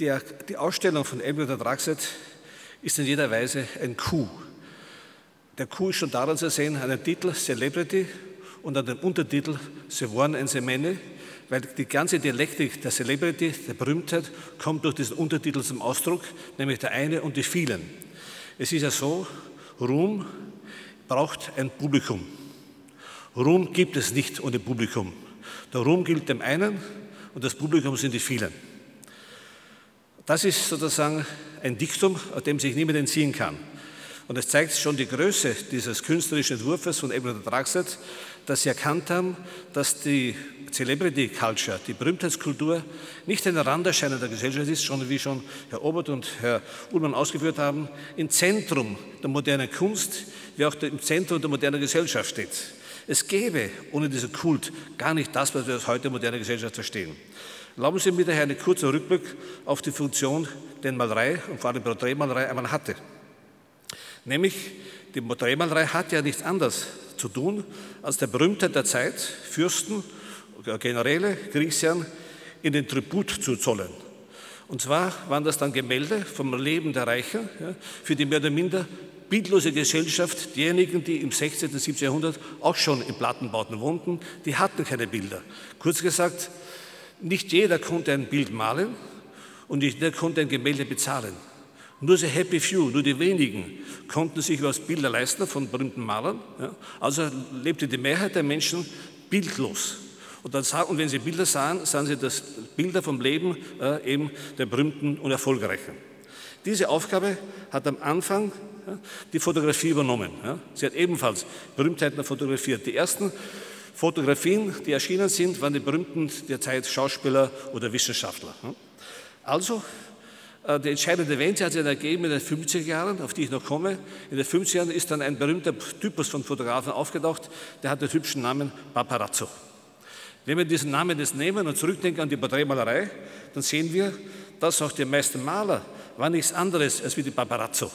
Der, die Ausstellung von Edward Draxet ist in jeder Weise ein Coup. Der Coup ist schon daran zu sehen, an dem Titel Celebrity und an dem Untertitel One and the Many, weil die ganze Dialektik der Celebrity, der Berühmtheit, kommt durch diesen Untertitel zum Ausdruck, nämlich der eine und die vielen. Es ist ja so, Ruhm braucht ein Publikum. Ruhm gibt es nicht ohne Publikum. Der Ruhm gilt dem einen und das Publikum sind die vielen. Das ist sozusagen ein Diktum, dem sich niemand entziehen kann. Und es zeigt schon die Größe dieses künstlerischen Entwurfs von Edward Draxet, dass sie erkannt haben, dass die Celebrity Culture, die Berühmtheitskultur, nicht ein Randerschein der Gesellschaft ist, schon wie schon Herr Obert und Herr Ullmann ausgeführt haben, im Zentrum der modernen Kunst, wie auch im Zentrum der modernen Gesellschaft steht. Es gäbe ohne diesen Kult gar nicht das, was wir als heute moderne Gesellschaft verstehen. Erlauben Sie mir daher einen kurzen Rückblick auf die Funktion, den Malerei und vor allem Porträtmalerei einmal hatte. Nämlich, die Porträtmalerei hat ja nichts anderes zu tun, als der Berühmtheit der Zeit, Fürsten, Generäle, Kriegsherren, in den Tribut zu zollen. Und zwar waren das dann Gemälde vom Leben der Reichen, ja, für die mehr oder minder bildlose Gesellschaft, diejenigen, die im 16. und 17. Jahrhundert auch schon in Plattenbauten wohnten, die hatten keine Bilder. Kurz gesagt, nicht jeder konnte ein Bild malen und nicht jeder konnte ein Gemälde bezahlen. Nur die Happy Few, nur die wenigen konnten sich was Bilder leisten von berühmten Malern. Ja. Also lebte die Mehrheit der Menschen bildlos. Und, dann, und, wenn sie Bilder sahen, sahen sie das Bilder vom Leben äh, eben der berühmten und erfolgreichen. Diese Aufgabe hat am Anfang ja, die Fotografie übernommen. Ja. Sie hat ebenfalls Berühmtheiten fotografiert. Die ersten Fotografien, die erschienen sind, waren die berühmten der Zeit Schauspieler oder Wissenschaftler. Also, äh, die entscheidende Wende hat sich dann ergeben in den 50er Jahren, auf die ich noch komme. In den 50er Jahren ist dann ein berühmter Typus von Fotografen aufgetaucht, der hat den hübschen Namen Paparazzo. Wenn wir diesen Namen jetzt nehmen und zurückdenken an die Porträtmalerei, dann sehen wir, dass auch die meisten Maler waren nichts anderes als wie die Paparazzo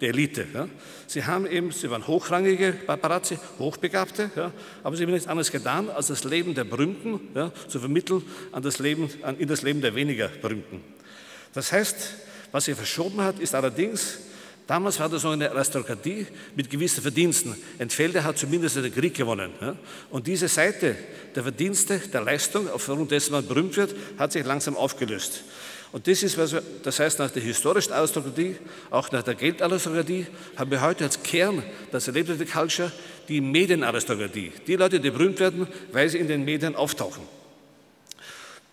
der Elite. Ja. Sie haben eben, sie waren hochrangige Paparazzi, Hochbegabte, ja, aber sie haben nichts anderes getan, als das Leben der Berühmten ja, zu vermitteln an das Leben, an, in das Leben der weniger Berühmten. Das heißt, was sie verschoben hat, ist allerdings, damals war das noch eine Aristokratie mit gewissen Verdiensten. Entfelde hat zumindest den Krieg gewonnen. Und diese Seite der Verdienste, der Leistung, aufgrund dessen man berühmt wird, hat sich langsam aufgelöst. Und das ist, was wir, das heißt, nach der historischen Aristokratie, auch nach der Geldaristokratie, haben wir heute als Kern der Celebrity Culture die Medienaristokratie. Die Leute, die berühmt werden, weil sie in den Medien auftauchen.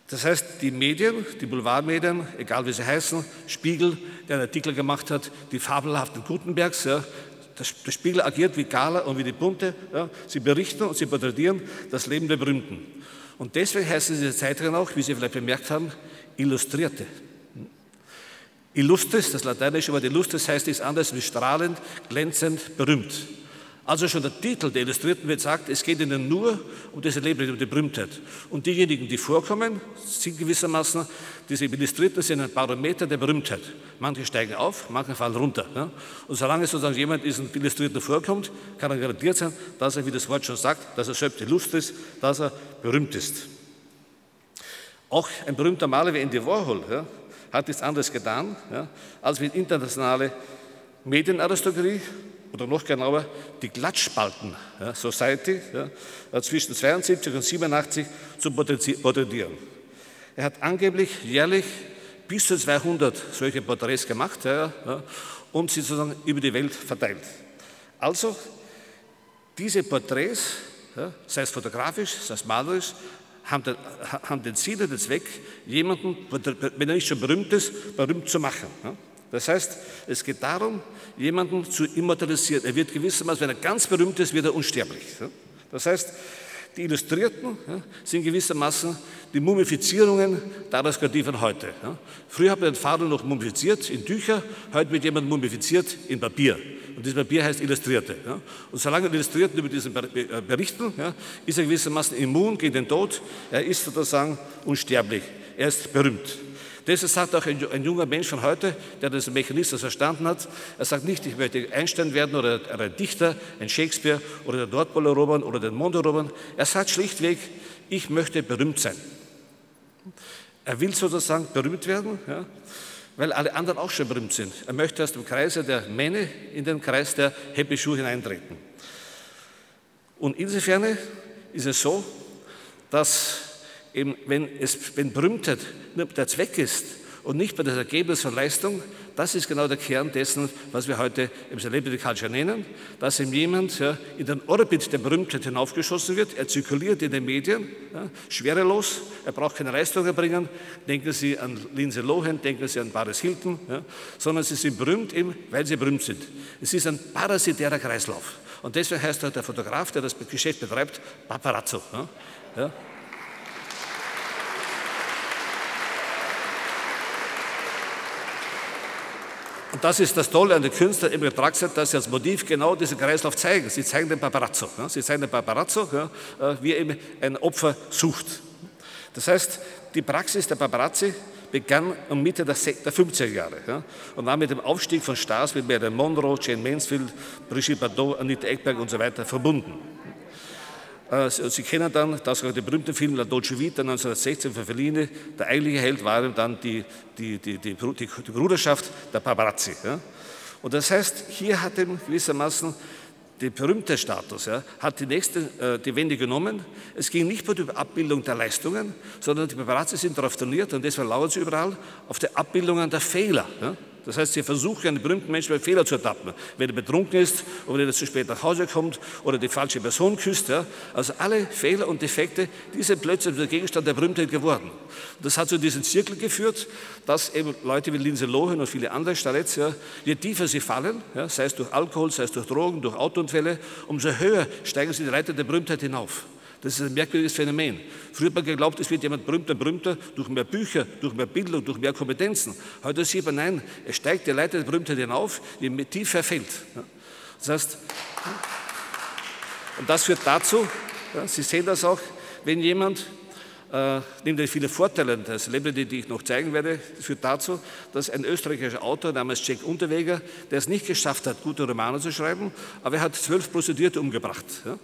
Das heißt, die Medien, die Boulevardmedien, egal wie sie heißen, Spiegel, der einen Artikel gemacht hat, die fabelhaften Gutenbergs, ja, der Spiegel agiert wie Gala und wie die Bunte. Ja, sie berichten und sie porträtieren das Leben der Berühmten. Und deswegen heißen diese Zeitungen auch, wie Sie vielleicht bemerkt haben, Illustrierte. Illustris, das lateinische Wort illustris heißt nichts anderes wie strahlend, glänzend, berühmt. Also schon der Titel der Illustrierten wird sagt, es geht ihnen nur um das Leben, um die Berühmtheit. Und diejenigen, die vorkommen, sind gewissermaßen, diese Illustrierten sind ein Barometer der Berühmtheit. Manche steigen auf, manche fallen runter. Ja? Und solange sozusagen jemand diesen Illustrierten vorkommt, kann er garantiert sein, dass er, wie das Wort schon sagt, dass er selbst illustris, dass er berühmt ist. Auch ein berühmter Maler wie Andy Warhol ja, hat nichts anderes getan, ja, als mit internationale Medienaristokratie oder noch genauer die Glattspalten ja, Society zwischen 72 und 87 zu porträtieren. Er hat angeblich jährlich bis zu 200 solche Porträts gemacht und sie sozusagen über die Welt verteilt. Also diese Porträts, sei es fotografisch, sei es malerisch, haben den, Ziel und den Zweck, jemanden, wenn er nicht schon berühmt ist, berühmt zu machen. Das heißt, es geht darum, jemanden zu immortalisieren. Er wird gewissermaßen, wenn er ganz berühmt ist, wird er unsterblich. Das heißt, die Illustrierten sind gewissermaßen die Mumifizierungen der Aristokratie heute. Früher hat man den Vater noch mumifiziert in Tücher, heute wird jemand mumifiziert in Papier. Und dieses Papier heißt Illustrierte. Ja. Und solange Illustrierten über diesen äh, berichten, ja, ist er gewissermaßen immun gegen den Tod. Er ist sozusagen unsterblich. Er ist berühmt. Deshalb sagt auch ein, junger Mensch von heute, der diesen Mechanismus verstanden hat, er sagt nicht, ich möchte Einstein werden oder ein Dichter, ein Shakespeare oder der Nordpol erobern oder den Mond erobern. Er sagt schlichtweg, ich möchte berühmt sein. Er will sozusagen berühmt werden, ja, weil alle anderen auch schon berühmt sind. Er möchte aus dem Kreise der Männer in den Kreis der Shoe hineintreten. Und insofern ist es so, dass eben, wenn, es, wenn Berühmtheit nur der Zweck ist und nicht mehr das Ergebnis von Leistung, das ist genau der Kern dessen, was wir heute im Celebrity Culture nennen, dass ihm jemand ja, in den Orbit der Berühmtheit hinaufgeschossen wird, er zirkuliert in den Medien, ja, schwerelos, er braucht keine Leistung erbringen, denken Sie an Lindsay Lohan, denken Sie an Paris Hilton, ja, sondern sie sind berühmt eben, weil sie berühmt sind. Es ist ein parasitärer Kreislauf. Und deswegen heißt er der Fotograf, der das Geschäft betreibt, Paparazzo. Ja? Und das ist das Tolle an den Künstlern im Traxet, dass sie als Motiv genau diesen Kreislauf zeigen. Sie zeigen den Paparazzo. Ja? Sie zeigen den Paparazzo, ja, äh, wie er eben ein Opfer sucht. Das heißt, die Praxis der Paparazzi begann um Mitte der 50er Jahre ja, und war mit dem Aufstieg von Stars wie Marilyn Monroe, Jane Mansfield, Brigitte Bardot, Anita Ekberg und so weiter verbunden. Äh, Sie kennen dann das den berühmten Film La Dolce Vita 1916 von Fellini. Der eigentliche Held war dann die, die, die, die, die Bruderschaft der Paparazzi. Ja. Und das heißt, hier hat ihm gewissermaßen der berühmte Status, ja, hat die nächste äh, die Wende genommen. Es ging nicht um die Abbildung der Leistungen, sondern die Paparazzi sind darauf trainiert und deswegen lauern sie überall auf die Abbildungen der Fehler. Ja. Das heißt, sie versuchen, einen berühmten Menschen bei Fehler zu ertappen. Wenn er betrunken ist oder wenn er zu spät nach Hause kommt oder die falsche Person küsst. Ja. Also alle Fehler und Defekte, die sind plötzlich der Gegenstand der Berühmtheit geworden. Das hat zu diesem Zirkel geführt, dass eben Leute wie Lindsay Lohan und viele andere Starets, ja, je tiefer sie fallen, ja, sei es durch Alkohol, sei es durch Drogen, durch Autounfälle, umso höher steigen sie die Leiter der Berühmtheit hinauf. Das ist ein merkwürdiges Phänomen. Früher hat man geglaubt, es wird jemand berühmter, berühmter durch mehr Bücher, durch mehr Bildung, durch mehr Kompetenzen. Heute sieht man, nein, es steigt die Leiter der Berühmtheit hinauf, je tiefer er fällt. Das heißt, und das führt dazu, Sie sehen das auch, wenn jemand, äh, nimmt viele Vorteile der Celebrity, die ich noch zeigen werde, führt dazu, dass ein österreichischer Autor namens Jack Unterweger, der es nicht geschafft hat, gute Romane zu schreiben, aber er hat zwölf Prostituierte umgebracht. Ja?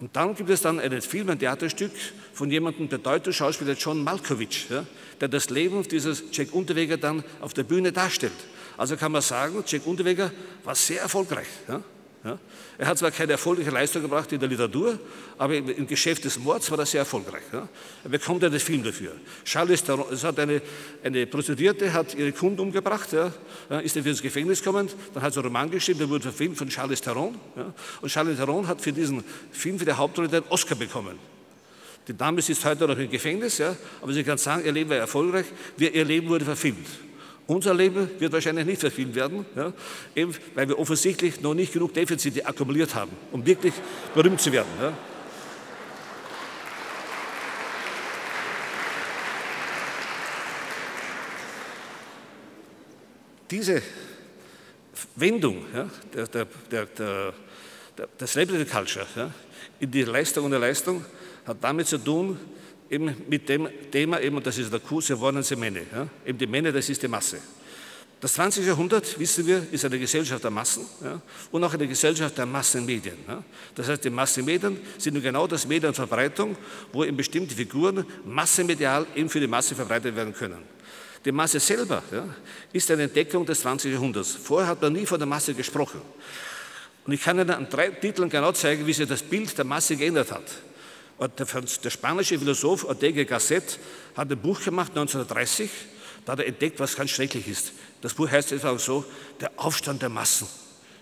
Und dann gibt es dann einen Film, ein Theaterstück von jemandem, der deutsche Schauspieler John Malkovich, ja, der das Leben dieses Jack Unterweger dann auf der Bühne darstellt. Also kann man sagen, Jack Unterweger war sehr erfolgreich. Ja. Ja. Er hat zwar keine erfolgreiche Leistung gebracht in der Literatur, aber im Geschäft des Mords war er sehr erfolgreich. Ja. Er bekommt einen Film dafür. Charles Theron, es hat eine, eine Prostituierte hat ihre Kunden umgebracht, ja, ist wieder ins Gefängnis gekommen, dann hat sie einen Roman geschrieben, der wurde verfilmt von Charles Theron. Und Charles Theron hat für diesen Film, für die Hauptrolle, den Oscar bekommen. Die Dame sitzt heute noch im Gefängnis, aber sie kann sagen, ihr Leben war erfolgreich, ihr Leben wurde verfilmt. Unser Leben wird wahrscheinlich nicht verfilmt werden, ja, eben weil wir offensichtlich noch nicht genug Defizite akkumuliert haben, um wirklich berühmt zu werden. Ja. Diese Wendung ja, der, der, der, der, der Celebrity Culture in die Leistung und die Leistung hat damit zu tun, eben mit dem Thema, eben, und das ist der Kurs, wir wollen sie Männer. Ja? Eben die Männer, das ist die Masse. Das 20. Jahrhundert, wissen wir, ist eine Gesellschaft der Massen ja? und auch eine Gesellschaft der Massenmedien. Ja? Das heißt, die Massenmedien sind genau das Medienverbreitung, wo eben bestimmte Figuren massenmedial eben für die Masse verbreitet werden können. Die Masse selber ja, ist eine Entdeckung des 20. Jahrhunderts. Vorher hat man nie von der Masse gesprochen. Und ich kann Ihnen an drei Titeln genau zeigen, wie sich das Bild der Masse geändert hat. Der, spanische Philosoph Ortega Gasset hat ein Buch gemacht 1930, da hat er entdeckt, was ganz schrecklich ist. Das Buch heißt einfach so, der Aufstand der Massen.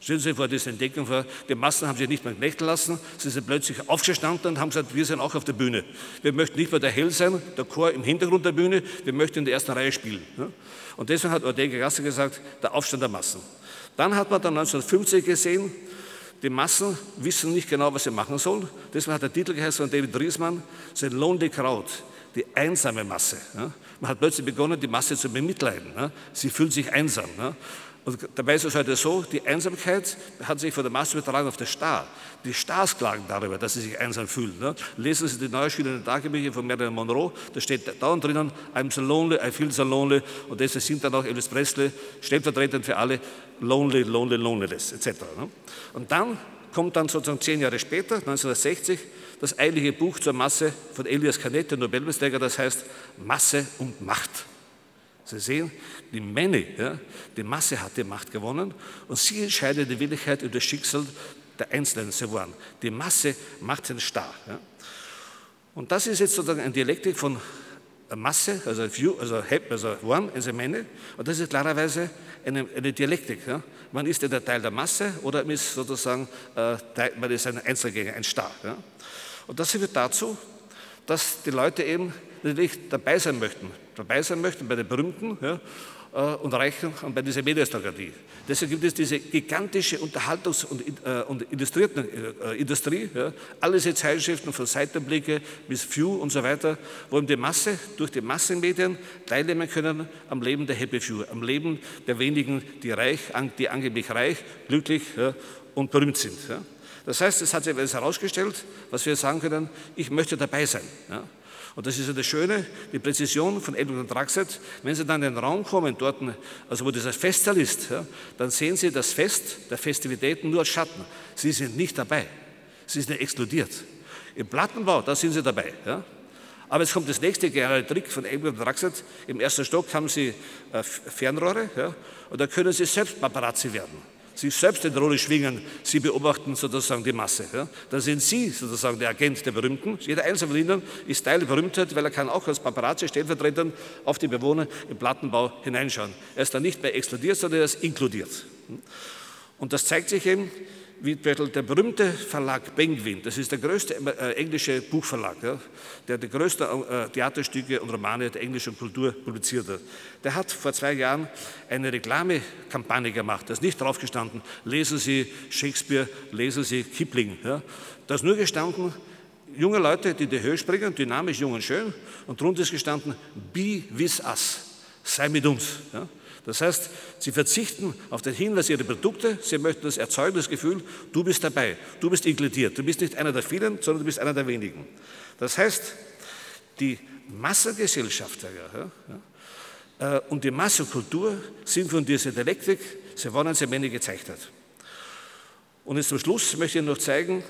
Stellen Sie sich vor diese Entdeckung vor, die Massen haben sich nicht mehr knechten lassen, sie sind plötzlich aufgestanden und haben gesagt, wir sind auch auf der Bühne. Wir möchten nicht mehr der Hell sein, der Chor im Hintergrund der Bühne, wir möchten in der ersten Reihe spielen. Und deswegen hat Ortega Gasset gesagt, der Aufstand der Massen. Dann hat man dann 1950 gesehen, die Massen wissen nicht genau, was sie machen sollen. Deswegen hat der Titel geheißen von David Driesmann, The Lonely Crowd, die einsame Masse. Man hat plötzlich begonnen, die Masse zu bemitleiden. Sie fühlt sich einsam. Und dabei ist es heute so, die Einsamkeit hat sich von der Masse übertragen auf den Star. Die Stars klagen darüber, dass sie sich einsam fühlen. Ne? Lesen Sie die neu erschienenen Tagebücher von Marilyn Monroe, da steht dauernd drinnen, I'm so lonely, I feel so lonely. Und deshalb sind dann auch Elvis Presley stellvertretend für alle lonely, lonely, loneliness etc. Ne? Und dann kommt dann sozusagen zehn Jahre später, 1960, das eilige Buch zur Masse von Elias Canet, der Nobelpreisträger, das heißt Masse und Macht. Sie sehen, die Menge, ja, die Masse hat die Macht gewonnen und sie entscheidet die Wirklichkeit über das Schicksal der Einzelnen. Sie waren. Die Masse macht den Star. Ja. Und das ist jetzt sozusagen eine Dialektik von Masse, also View, also Hep, also One, also Menge. Und das ist klarerweise eine, eine Dialektik. Ja. Man ist ja der Teil der Masse oder man ist sozusagen äh, man ist ein Einzelgänger, ein Star. Und das führt dazu, dass die Leute eben natürlich dabei sein möchten, dabei sein möchten bei den Berühmten ja, äh, und Reichen und bei dieser Mediastokratie. Deshalb gibt es diese gigantische Unterhaltungs- und, äh, und äh, Industrie, ja, alles jetzt Zeitschriften von Seitenblicke bis View und so weiter, wo die Masse durch die Massenmedien teilnehmen können am Leben der Happy Few, am Leben der wenigen, die reich, die angeblich reich, glücklich ja, und berühmt sind. Das heißt, es hat sich herausgestellt, was wir sagen können, ich möchte dabei sein. Ja. Und das ist ja das Schöne, die Präzision von Edmund und Draxet. Wenn Sie dann in den Raum kommen, dort, also wo dieser Festsaal ist, ja, dann sehen Sie das Fest der Festivitäten nur als Schatten. Sie sind nicht dabei. Sie sind exkludiert. Im Plattenbau, da sind Sie dabei. Ja. Aber jetzt kommt das nächste geniale Trick von Edmund und Draxet. Im ersten Stock haben Sie äh, Fernrohre ja, und da können Sie selbst Paparazzi werden sich selbst in die Rolle schwingen, sie beobachten sozusagen die Masse. Ja. Da sind sie sozusagen der Agent der Berühmten. Jeder einzelne von ihnen ist Teil der Berühmtheit, weil er kann auch als Paparazzi stellvertretend auf die Bewohner im Plattenbau hineinschauen. Er ist dann nicht mehr exkludiert, sondern er ist inkludiert. Und das zeigt sich eben, der berühmte Verlag Penguin, das ist der größte äh, englische Buchverlag, der die größten äh, Theaterstücke und Romane der englischen Kultur publiziert hat, der hat vor zwei Jahren eine Reklamekampagne gemacht. Da ist nicht draufgestanden, lesen Sie Shakespeare, lesen Sie Kipling. Da ist nur gestanden, junge Leute, die in die Höhe springen, dynamisch, jung und schön, und drunter ist gestanden, be with us, sei mit uns. Das heißt, sie verzichten auf den Hinweis ihrer Produkte, sie möchten das erzeugen, das Gefühl, du bist dabei, du bist inkludiert, du bist nicht einer der vielen, sondern du bist einer der wenigen. Das heißt, die Massengesellschaft ja, äh, und die Massenkultur sind von dieser Dialektik, sie waren als Männer gezeichnet. Und jetzt zum Schluss möchte ich noch zeigen,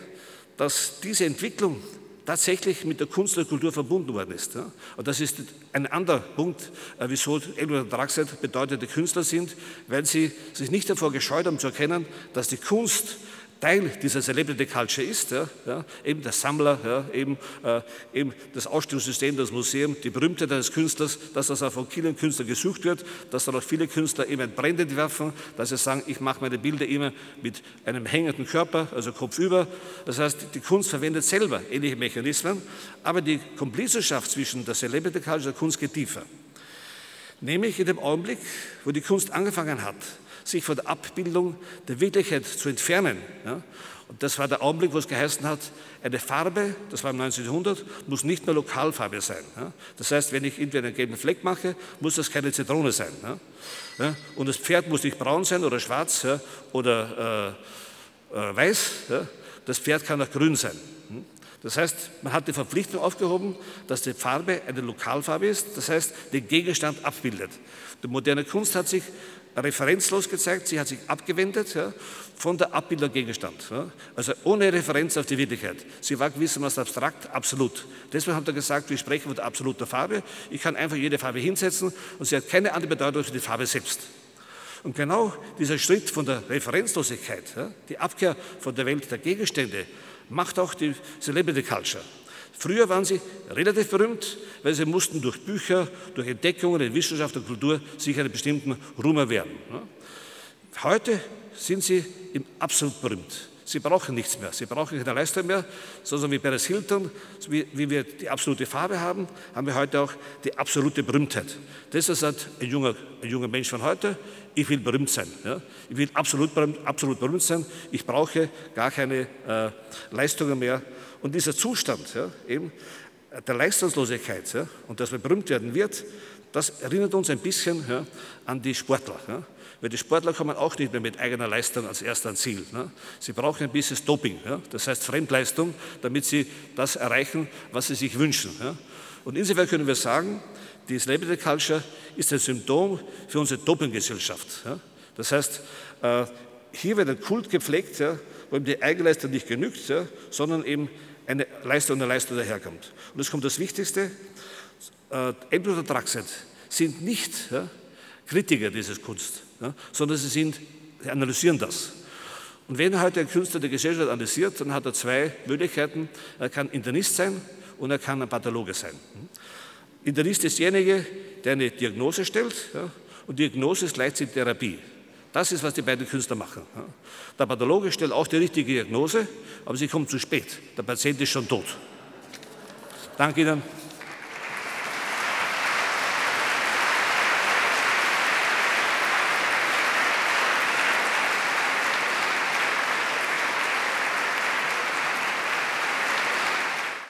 dass diese Entwicklung tatsächlich mit der Kunst und Kultur verbunden worden ist. Und das ist ein anderer Punkt, äh, wieso Edward Draxet bedeutende Künstler sind, weil sie sich nicht davor gescheut haben zu erkennen, dass die Kunst Teil dieser Celebrity Culture ist, ja, ja, eben der Sammler, ja, eben, äh, eben das Ausstellungssystem, das Museum, die Berühmtheit eines Künstlers, dass das auch von vielen Künstlern gesucht wird, dass dann auch viele Künstler eben ein Brand entwerfen, dass sie sagen, ich mache meine Bilder immer mit einem hängenden Körper, also kopfüber. Das heißt, die Kunst verwendet selber ähnliche Mechanismen, aber die Komplizenschaft zwischen der Celebrity Culture und der Kunst geht tiefer. Nämlich in dem Augenblick, wo die Kunst angefangen hat, sich von der Abbildung der Wirklichkeit zu entfernen. Ja? Und das war der Augenblick, wo es geheißen hat, eine Farbe, das war im 1900, muss nicht mehr Lokalfarbe sein. Ja? Das heißt, wenn ich irgendwie einen gelben Fleck mache, muss das keine Zitrone sein. Ja? Und das Pferd muss nicht braun sein oder schwarz oder äh, äh, weiß. Das Pferd kann auch grün sein. Hm? Das heißt, man hat die Verpflichtung aufgehoben, dass die Farbe eine Lokalfarbe ist, das heißt, den Gegenstand abbildet. Die moderne Kunst hat sich referenzlos gezeigt, sie hat sich abgewendet ja, von der Abbildung Gegenstand. Ja, also ohne Referenz auf die Wirklichkeit. Sie war gewissermaßen abstrakt, absolut. Deswegen hat er gesagt, wir sprechen von der absoluten Farbe. Ich kann einfach jede Farbe hinsetzen und sie hat keine andere Bedeutung für die Farbe selbst. Und genau dieser Schritt von der Referenzlosigkeit, ja, die Abkehr von der Welt der Gegenstände, macht auch die Celebrity Culture. Früher waren sie relativ berühmt, weil sie mussten durch Bücher, durch Entdeckungen in Wissenschaft und Kultur sich einen bestimmten Ruhm erwerben. Heute sind sie absolut berühmt. Sie brauchen nichts mehr. Sie brauchen keine Leistung mehr, sondern wie Paris Hilton, wie, wie, wir die absolute Farbe haben, haben wir heute auch die absolute Berühmtheit. Deshalb sagt ein junger, ein junger Mensch von heute, ich will berühmt sein. Ja? Ich will absolut berühmt, absolut berühmt sein. Ich brauche gar keine äh, Leistungen mehr. Und dieser Zustand ja, eben der Leistungslosigkeit ja, und dass man berühmt werden wird, das erinnert uns ein bisschen ja, an die Sportler. Ja. Weil die Sportler kommen auch nicht mehr mit eigener Leistung als erster Ziel. Ne. Sie brauchen ein bisschen Doping, ja, das heißt Fremdleistung, damit sie das erreichen, was sie sich wünschen. Und insofern können wir sagen, die Celebrity Culture ist ein Symptom für unsere Dopinggesellschaft. Das heißt, äh, hier wird ein Kult gepflegt, wo ihm die Eigenleistung nicht genügt, sondern eben eine Leistung, eine Leistung daherkommt. Und jetzt kommt das Wichtigste, äh, Ebner und Draxet sind nicht ja, Kritiker dieses Kunst, ja, sondern sie, sind, sie analysieren das. Und wenn heute ein Künstler die Gesellschaft analysiert, dann hat er zwei Möglichkeiten. Er kann Internist sein und er kann ein Pathologe sein. Internist ist derjenige, der eine Diagnose stellt ja, und Diagnose ist gleichzeitig Therapie. Das ist, was die beiden Künstler machen. Der Pathologe stellt auch die richtige Diagnose, aber sie kommt zu spät. Der Patient ist schon tot. Danke Ihnen.